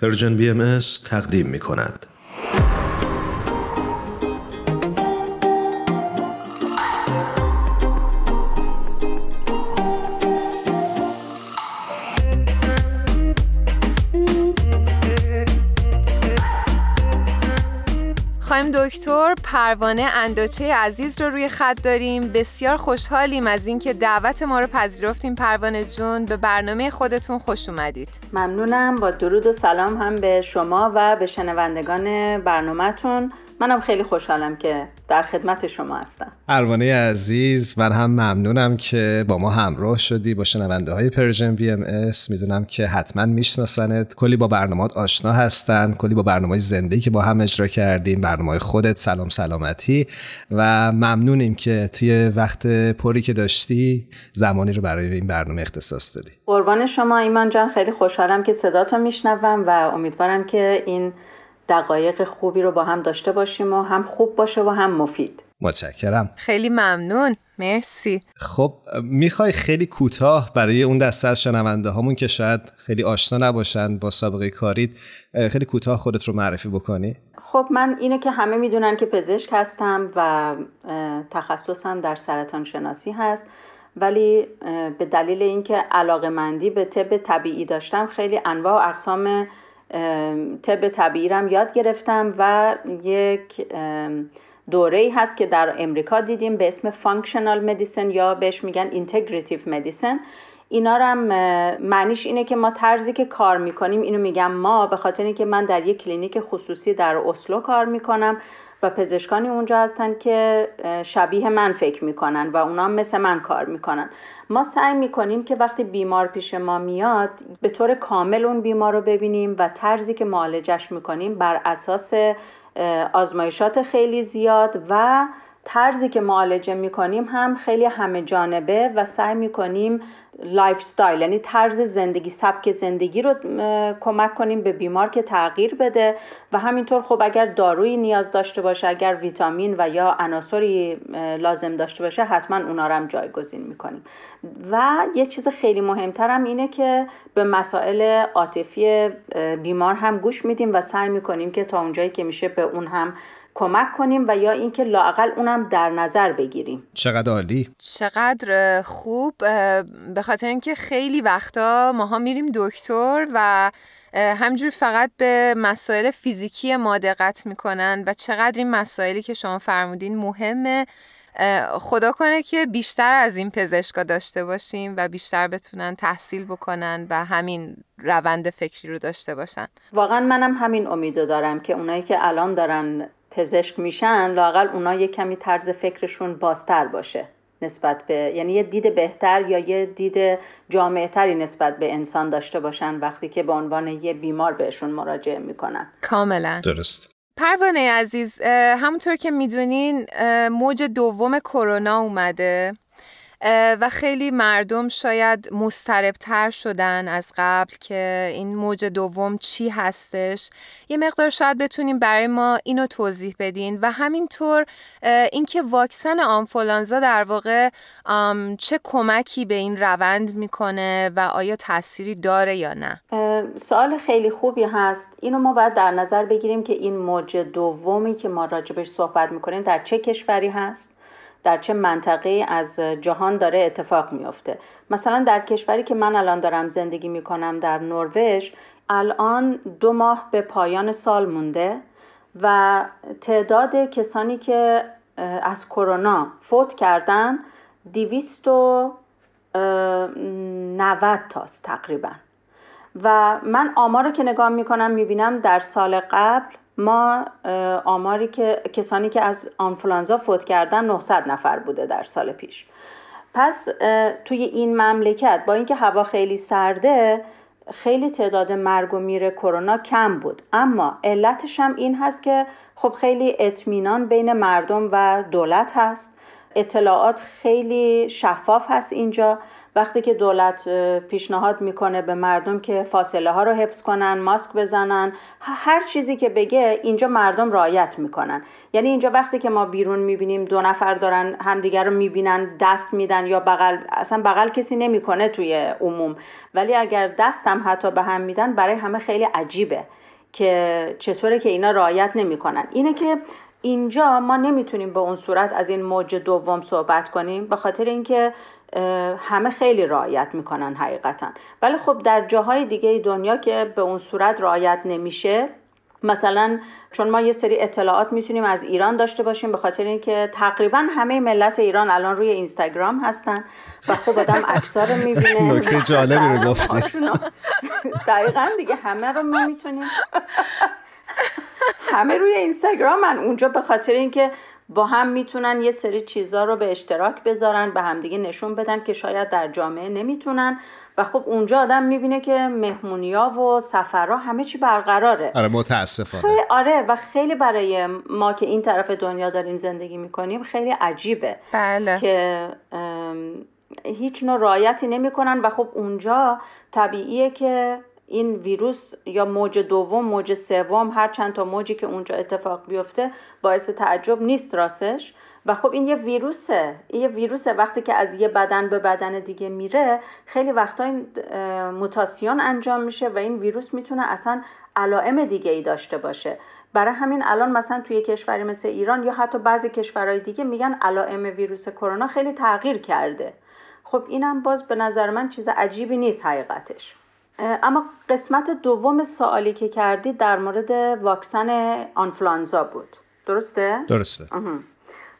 Persian BM تقدیم می کند. دکتر پروانه اندوچه عزیز رو روی خط داریم. بسیار خوشحالیم از اینکه دعوت ما رو پذیرفتین. پروانه جون به برنامه خودتون خوش اومدید. ممنونم. با درود و سلام هم به شما و به شنوندگان برنامهتون. منم خیلی خوشحالم که در خدمت شما هستم. پروانه عزیز من هم ممنونم که با ما همراه شدی با شنونده های Persian BMS می‌دونم که حتما میشناسنت. کلی با برنامه آشنا هستن. کلی با برنامه زنده‌ای که با هم اجرا کردیم. برنامه خودت سلام سلامتی. و ممنونیم که توی وقت پری که داشتی زمانی رو برای این برنامه اختصاص دادی. قربان شما ایمان جان. خیلی خوشحالم که صداتو میشنوم و امیدوارم که این دقایق خوبی رو با هم داشته باشیم و هم خوب باشه و هم مفید. متشکرم. خیلی ممنون. مرسی. خب می‌خوای خیلی کوتاه برای اون دسته از شنونده هامون که شاید خیلی آشنا نباشن با سابقه کارید خیلی کوتاه خودت رو معرفی بکنی. خب من اینه که همه می‌دونن که پزشک هستم و تخصصم در سرطان شناسی هست. ولی به دلیل اینکه علاقه مندی به طب طبیعی داشتم خیلی انواع و اقسام طب طبیعی رم یاد گرفتم و یک دوره ای هست که در امریکا دیدیم به اسم functional medicine یا بهش میگن integrative medicine اینا هم معنیش اینه که ما طرزی که کار می‌کنیم اینو میگم ما به خاطر اینکه من در یک کلینیک خصوصی در اسلو کار می‌کنم. و پزشکانی اونجا هستن که شبیه من فکر می‌کنن و اونا مثل من کار می‌کنن. ما سعی می‌کنیم که وقتی بیمار پیش ما میاد به طور کامل اون بیمار رو ببینیم و طرزی که معالجش می‌کنیم بر اساس آزمایشات خیلی زیاد و طرزی که معالجه می‌کنیم هم خیلی همه جانبه و سعی می‌کنیم lifestyle یعنی طرز زندگی سبک زندگی رو کمک کنیم به بیمار که تغییر بده. و همینطور خب اگر دارویی نیاز داشته باشه اگر ویتامین و یا عناصری لازم داشته باشه حتما اونا رو هم جایگزین می‌کنیم. و یه چیز خیلی مهمتر هم اینه که به مسائل عاطفی بیمار هم گوش میدیم و سعی می‌کنیم که تا اونجایی که میشه به اون هم کمک کنیم و یا اینکه لاقل اونم در نظر بگیریم. چقدر عالی؟ چقدر خوب. به خاطر اینکه خیلی وقتا ماها میریم دکتر و همجور فقط به مسائل فیزیکی ما دقت می‌کنن و چقدر این مسائلی که شما فرمودین مهمه. خدا کنه که بیشتر از این پزشکا داشته باشیم و بیشتر بتونن تحصیل بکنن و همین روند فکری رو داشته باشن. واقعا منم همین امیدو دارم که اونایی که الان دارن پزشک میشن لاقل اونا یه کمی طرز فکرشون بازتر باشه نسبت به یعنی یه دید بهتر یا یه دید جامعه تری نسبت به انسان داشته باشن وقتی که به عنوان یه بیمار بهشون مراجعه می‌کنن. کاملا. درست. پروانه عزیز همونطور که می‌دونین موج دوم کرونا اومده. و خیلی مردم شاید مستربتر شدن از قبل که این موج دوم چی هستش. یه مقدار شاید بتونیم برای ما اینو توضیح بدین و همینطور اینکه واکسن آنفولانزا در واقع چه کمکی به این روند می‌کنه و آیا تأثیری داره یا نه؟ سوال خیلی خوبی هست. اینو ما باید در نظر بگیریم که این موج دومی که ما راجبش صحبت می‌کنیم در چه کشوری هست؟ در چه منطقه از جهان داره اتفاق میفته مثلا در کشوری که من الان دارم زندگی می‌کنم در نروژ الان دو ماه به پایان سال مونده و تعداد کسانی که از کرونا فوت کردن دیویست و نوت تاست تقریبا. و من آمار که نگاه می‌کنم می‌بینم در سال قبل ما آماری که کسانی که از آنفلانزا فوت کردن 900 نفر بوده در سال پیش. پس توی این مملکت با اینکه هوا خیلی سرده خیلی تعداد مرگ و میر کرونا کم بود. اما علتش هم این هست که خب خیلی اطمینان بین مردم و دولت هست. اطلاعات خیلی شفاف هست اینجا. وقتی که دولت پیشنهاد می‌کنه به مردم که فاصله ها رو حفظ کنن ماسک بزنن هر چیزی که بگه اینجا مردم رعایت می‌کنن. یعنی اینجا وقتی که ما بیرون می‌بینیم دو نفر دارن همدیگر رو می‌بینن دست میدن یا بغل اصلا بغل کسی نمی‌کنه توی عموم. ولی اگر دست هم حتی به هم میدن برای همه خیلی عجیبه که چطوره که اینا رعایت نمی‌کنن. اینه که اینجا ما نمی‌تونیم به اون صورت از این موج دوم صحبت کنیم به خاطر اینکه همه خیلی رعایت می‌کنن حقیقتا. ولی خب در جاهای دیگه دنیا که به اون صورت رعایت نمیشه مثلا چون ما یه سری اطلاعات می‌تونیم از ایران داشته باشیم به خاطر اینکه تقریبا همه ملت ایران الان روی اینستاگرام هستن و خب آدم عکس‌ها رو می‌بینه. نکته جالبی رو گفتی. دقیقا دیگه همه رو می‌تونیم. همه روی اینستاگرام من اونجا به خاطر اینکه با هم می‌تونن یه سری چیزا رو به اشتراک بذارن به همدیگه نشون بدن که شاید در جامعه نمی‌تونن. و خب اونجا آدم می‌بینه که مهمونیا و سفرها همه چی برقراره. آره متاسفانه. آره و خیلی برای ما که این طرف دنیا داریم زندگی می‌کنیم خیلی عجیبه. بله. که هیچ نوع رایتی نمی‌کنن. و خب اونجا طبیعیه که این ویروس یا موج دوم موج سوم هر چند تا موجی که اونجا اتفاق بیفته باعث تعجب نیست راستش. و خب این یه ویروسه. این یه ویروسه. وقتی که از یه بدن به بدن دیگه میره خیلی وقتا این موتاسیون انجام میشه و این ویروس می‌تونه اصلا علائم دیگه ای داشته باشه. برای همین الان مثلا توی کشوری مثل ایران یا حتی بعضی کشورهای دیگه میگن علائم ویروس کرونا خیلی تغییر کرده. خب اینم باز به نظر من چیز عجیبی نیست حقیقتش. اما قسمت دوم سوالی که کردی در مورد واکسن آنفلانزا بود. درسته؟ درسته.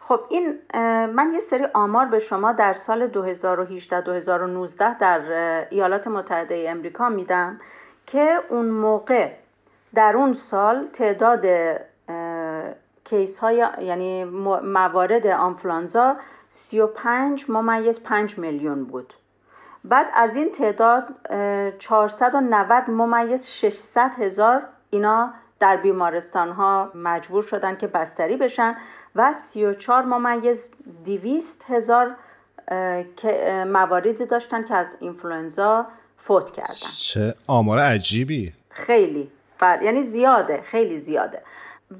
خب این من یه سری آمار به شما در سال 2018 2019 در ایالات متحده امریکا میدم که اون موقع در اون سال تعداد کیس های یعنی موارد آنفلانزا 35 ممیز 5 میلیون بود. بعد از این تعداد 490 ممیز 600 هزار اینا در بیمارستان ها مجبور شدن که بستری بشن و 34 ممیز 200 هزار مواردی داشتن که از اینفلوئنزا فوت کردن. چه آمار عجیبی. خیلی. بله یعنی زیاده خیلی زیاده.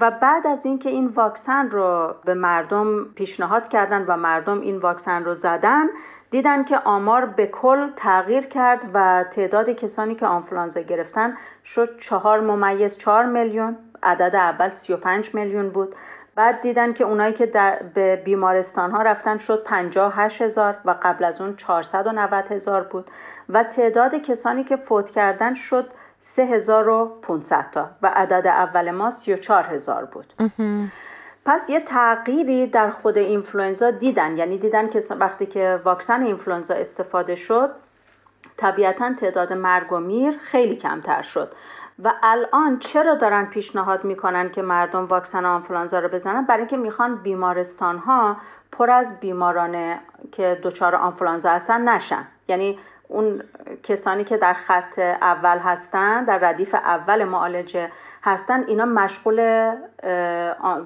و بعد از اینکه این واکسن رو به مردم پیشنهاد کردن و مردم این واکسن رو زدن دیدن که آمار به کل تغییر کرد و تعداد کسانی که آنفلانزا گرفتن شد چهار ممیز چهار میلیون. عدد اول 35 میلیون بود. بعد دیدن که اونایی که در به بیمارستان ها رفتن شد 58 هزار و قبل از اون 490 هزار بود. و تعداد کسانی که فوت کردن شد 3500 تا. و عدد اول ما 34 هزار بود. پس یه تغییری در خود اینفلوئنزا دیدن یعنی دیدن که وقتی که واکسن اینفلوئنزا استفاده شد طبیعتا تعداد مرگ و میر خیلی کمتر شد. و الان چرا دارن پیشنهاد می‌کنن که مردم واکسن آنفلانزا رو بزنن؟ برای اینکه می‌خوان بیمارستان ها پر از بیماران که دچار آنفلانزا هستن نشن. یعنی اون کسانی که در خط اول هستن در ردیف اول معالجه هستن. اینا مشغول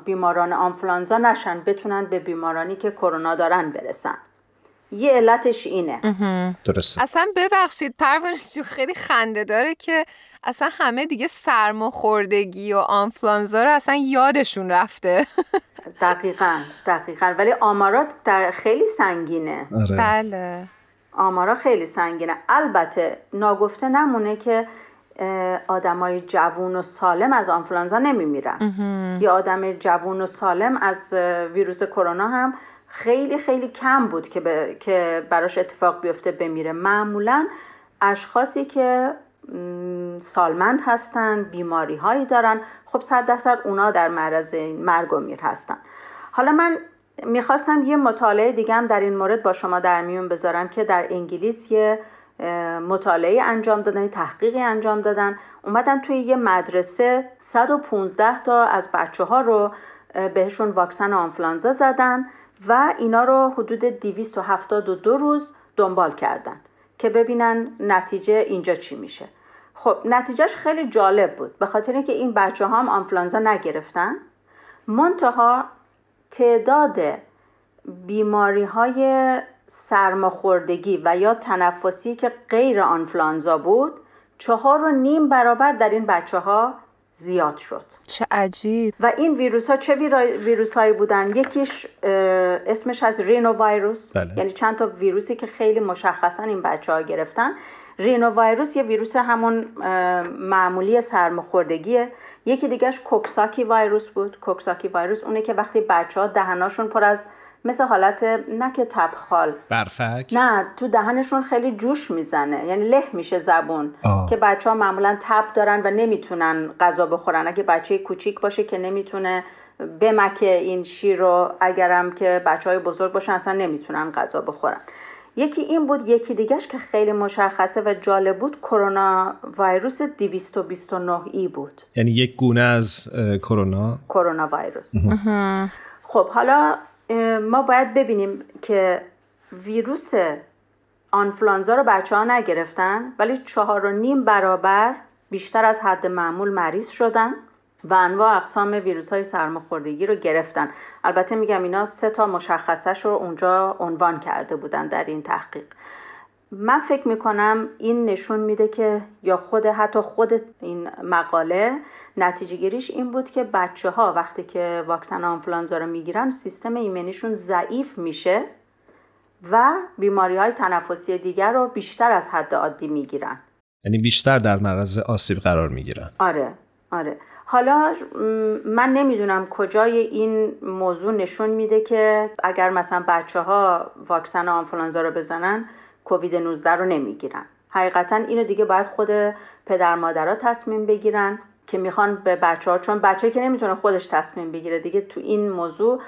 بیماران آنفلانزا نشن. بتونن به بیمارانی که کرونا دارن برسن. یه علتش اینه. درسته. اصلا ببخشید پروانش خیلی خنده داره که اصلا همه دیگه سرماخوردگی و آنفلانزا رو اصلا یادشون رفته. دقیقا دقیقا. ولی آمارات خیلی سنگینه. آره. بله. آمارا خیلی سنگینه. البته ناگفته نمونه که آدمای جوون و سالم از آنفلانزا نمیمیرن. یا آدم جوون و سالم از ویروس کرونا هم خیلی خیلی کم بود که, که براش اتفاق بیفته بمیره. معمولا اشخاصی که سالمند هستن بیماری هایی دارن. خب صد درصد اونا در معرض مرگ و میر هستن. حالا من می‌خواستم یه مطالعه دیگه هم در این مورد با شما در میون بذارم که در انگلیس یه مطالعه انجام دادن تحقیقی انجام دادن. اومدن توی یه مدرسه 115 تا از بچه ها رو بهشون واکسن آنفلانزا زدن و اینا رو حدود 272 روز دنبال کردن که ببینن نتیجه اینجا چی میشه. خب نتیجهش خیلی جالب بود. به خاطر اینکه این بچه ها هم آنفلانزا نگرفتن منتها تعداد بیماری های سرماخوردگی و یا تنفسی که غیر آنفلانزا بود چهار و نیم برابر در این بچه ها زیاد شد. چه عجیب. و این ویروس ها چه ویروس هایی بودن؟ یکیش اسمش از رینو ویروس بله. یعنی چند تا ویروسی که خیلی مشخصا این بچه ها گرفتن. رینو ویروس یه ویروس همون معمولی سرماخوردگیه. یکی دیگهش کوکساکی ویروس بود. کوکساکی ویروس اونه که وقتی بچه ها دهناشون پر از مثل حالت نه که تبخال. برفک؟ نه تو دهنشون خیلی جوش می‌زنه. یعنی له میشه زبون. آه. که بچه ها معمولا تب دارن و نمی‌تونن غذا بخورن. اگه بچه کوچیک باشه که نمی‌تونه بمکه این شیر رو اگرم که بچه های بزرگ باشن اصلا نمی‌تونن غذا بخورن. یکی این بود یکی دیگهش که خیلی مشخصه و جالب بود کرونا ویروس 229 ای بود. یعنی یک گونه از کرونا؟ کرونا ویروس خب حالا ما باید ببینیم که ویروس آنفلانزا رو بچه ها نگرفتن ولی چهار و نیم برابر بیشتر از حد معمول مریض شدن و انواع اقسام ویروس های سرماخوردگی رو گرفتن. البته میگم اینا سه تا مشخصش رو اونجا عنوان کرده بودن در این تحقیق. من فکر می‌کنم این نشون میده که یا خود حتی خود این مقاله نتیجه گیریش این بود که بچه ها وقتی که واکسن آنفلانزا رو می‌گیرن سیستم ایمنیشون ضعیف میشه و بیماری های تنفسی دیگر رو بیشتر از حد عادی می‌گیرن. یعنی بیشتر در معرض آسیب قرار می‌گیرن. آره آره. حالا من نمی‌دونم کجای این موضوع نشون میده که اگر مثلا بچه ها واکسن آنفلانزا رو بزنن کووید 19 رو نمی‌گیرن. حقیقتا اینو دیگه باید خود پدر مادرها تصمیم بگیرن که می‌خوان به بچه ها چون بچه که نمی‌تونه خودش تصمیم بگیره دیگه تو این موضوع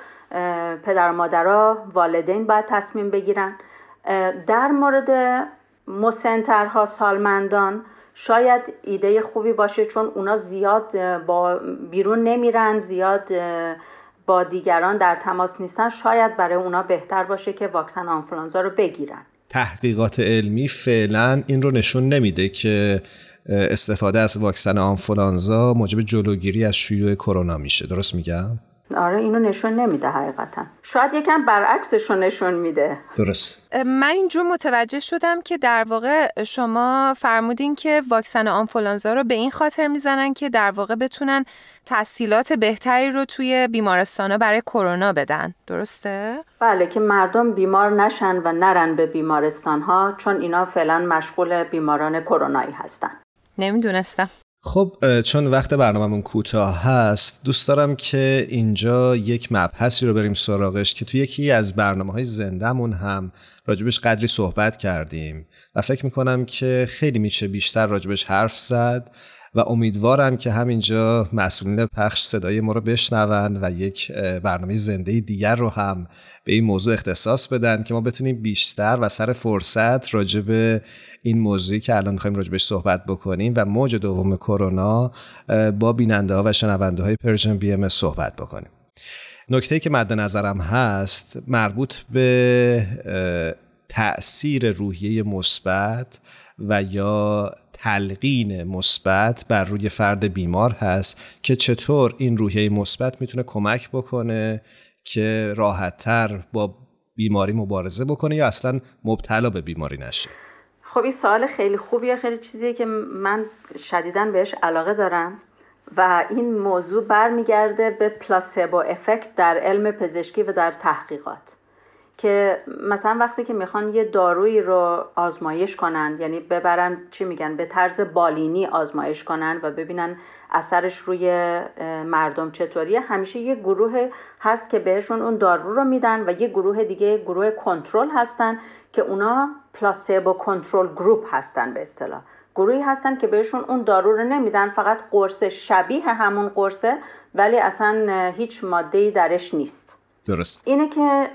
پدر مادرها والدین باید تصمیم بگیرن. در مورد مسنترها سالمندان شاید ایده خوبی باشه چون اونا زیاد با بیرون نمیرن زیاد با دیگران در تماس نیستن. شاید برای اونا بهتر باشه که واکسن آنفلانزا رو بگیرن. تحقیقات علمی فعلا این رو نشون نمیده که استفاده از واکسن آنفولانزا موجب جلوگیری از شیوع کرونا میشه. درست میگم؟ آره اینو نشون نمیده حقیقتا. شاید یکم برعکسش رو نشون میده. درست. من اینجور متوجه شدم که در واقع شما فرمودین که واکسن آنفولانزا رو به این خاطر می‌زنن که در واقع بتونن تحصیلات بهتری رو توی بیمارستان برای کرونا بدن. درسته؟ بله که مردم بیمار نشن و نرن به بیمارستان ها چون اینا فعلا مشغول بیماران کرونایی هستن. نمی‌دونستم. خب چون وقت برنامهمون کوتاه هست دوست دارم که اینجا یک مبحثی رو بریم سراغش که توی یکی از برنامه های زندهمون هم راجبش قدری صحبت کردیم و فکر می‌کنم که خیلی میشه بیشتر راجبش حرف زد. و امیدوارم که همینجا مسئولین پخش صدای ما رو بشنون و یک برنامه زنده دیگر رو هم به این موضوع اختصاص بدن که ما بتونیم بیشتر و سر فرصت راجب این موضوعی که الان می‌خوایم راجبش صحبت بکنیم و موج دوم کرونا با بیننده ها و شنونده های Persian BM صحبت بکنیم. نکته که مد نظرم هست مربوط به تأثیر روحیه مثبت و یا تلقین مثبت بر روی فرد بیمار هست که چطور این روحیه مثبت می‌تونه کمک بکنه که راحتتر با بیماری مبارزه بکنه یا اصلا مبتلا به بیماری نشه؟ خب این سوال خیلی خوبیه خیلی چیزیه که من شدیدا بهش علاقه دارم و این موضوع برمیگرده به پلاسبو افکت در علم پزشکی و در تحقیقات. که مثلا وقتی که می‌خوان یه دارویی رو آزمایش کنن یعنی ببرن چی میگن به طرز بالینی آزمایش کنن و ببینن اثرش روی مردم چطوریه همیشه یه گروه هست که بهشون اون دارو رو میدن و یه گروه دیگه گروه کنترل هستن که اونا پلاسیبو کنترل گروپ هستن به اصطلاح. گروهی هستن که بهشون اون دارو رو نمیدن فقط قرص شبیه همون قرصه ولی اصلا هیچ ماده درش نیست. درست. اینه که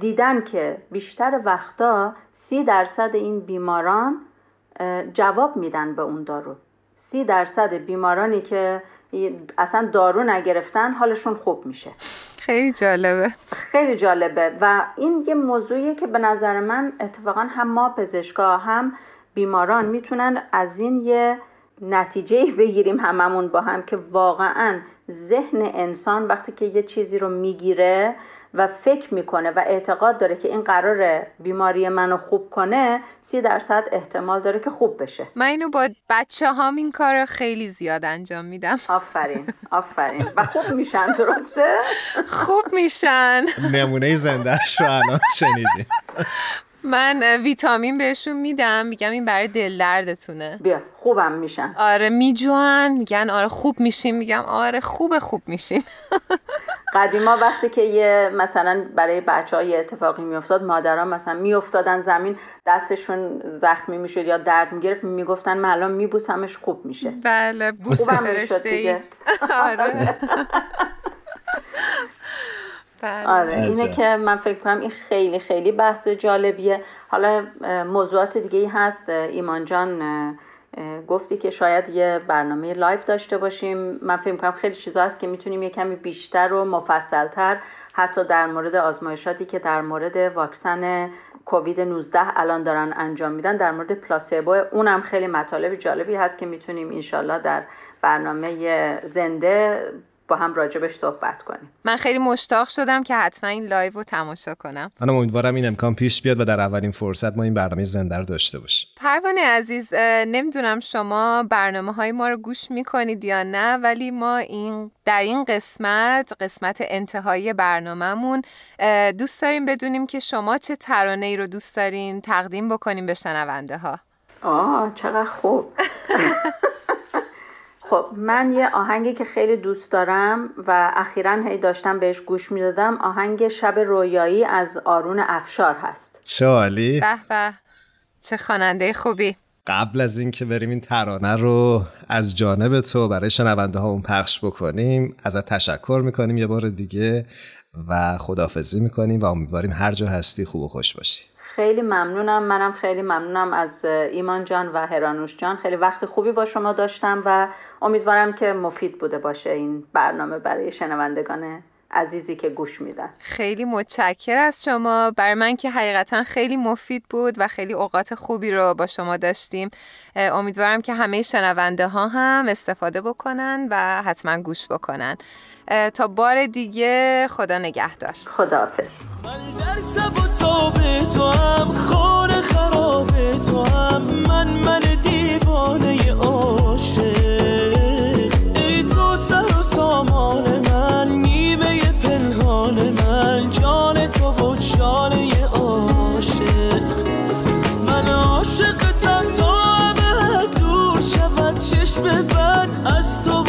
دیدن که بیشتر وقتا سی درصد این بیماران جواب میدن به اون دارو. سی درصد بیمارانی که اصلا دارو نگرفتن حالشون خوب میشه. خیلی جالبه. خیلی جالبه. و این یه موضوعیه که به نظر من اتفاقا هم ما پزشکا هم بیماران می‌تونن از این یه نتیجه بگیریم هممون با هم که واقعا ذهن انسان وقتی که یه چیزی رو می‌گیره و فکر می‌کنه و اعتقاد داره که این قرار بیماری منو خوب کنه سی درصد احتمال داره که خوب بشه. من اینو با بچه هم این کار خیلی زیاد انجام میدم. آفرین آفرین. و خوب میشن درسته؟ خوب میشن. نمونه زندهش رو الان شنیدیم من ویتامین بهشون میدم میگم این برای دل دردتونه. بیا خوبم میشن. آره میجوان میگن آره خوب میشین میگم آره خوب خوب میشین قدیما وقتی که یه مثلا برای بچه های اتفاقی میافتاد مادران مثلا میافتادن زمین دستشون زخمی می‌شد یا درد می‌گرفت می‌گفتن من الان میبوسمش خوب میشه. بله بوس فرشته آره. آره اینه که من فکر کنم این خیلی خیلی بحث جالبیه. حالا موضوعات دیگه ای هست ایمان جان گفتی که شاید یه برنامه live داشته باشیم. من فکر کنم خیلی چیزا هست که می‌تونیم یه کمی بیشتر و مفصلتر حتی در مورد آزمایشاتی که در مورد واکسن کووید 19 الان دارن انجام میدن در مورد placebo اونم خیلی مطالب جالبی هست که می‌تونیم انشالله در برنامه زنده با هم راجبش صحبت کنیم. من خیلی مشتاق شدم که حتما این live رو تماشا کنم. من امیدوارم این امکان پیش بیاد و در اولین فرصت ما این برنامه زنده رو داشته باشیم. پروانه عزیز نمی‌دونم شما برنامه های ما رو گوش می‌کنید یا نه ولی ما این در این قسمت قسمت انتهایی برنامهمون دوست داریم بدونیم که شما چه ترانه ای رو دوست دارین تقدیم بکنیم به شنونده ها آه چقدر خوب. خب من یه آهنگی که خیلی دوست دارم و اخیرا هی داشتم بهش گوش می‌دادم آهنگ شب رویایی از آرون افشار هست. چه عالی. به به. چه خواننده خوبی. قبل از اینکه بریم این ترانه رو از جانب تو برای شنونده ها اون پخش بکنیم ازت تشکر می‌کنیم یه بار دیگه و خدافزی می‌کنیم و امیدواریم هر جا هستی خوب و خوش باشی. خیلی ممنونم. منم خیلی ممنونم از ایمان جان و هرانوش جان. خیلی وقت خوبی با شما داشتم و امیدوارم که مفید بوده باشه این برنامه برای شنوندگان عزیزی که گوش میدن. خیلی متشکر از شما. برای من که حقیقتا خیلی مفید بود و خیلی اوقات خوبی رو با شما داشتیم. امیدوارم که همه شنونده ها هم استفاده بکنن و حتما گوش بکنن. تا بار دیگه خدا نگهدار. خدا من در تب تو هم خور خراب تو هم من من دیوانه عاشق. ای تو سر و سامان چشم بد از تو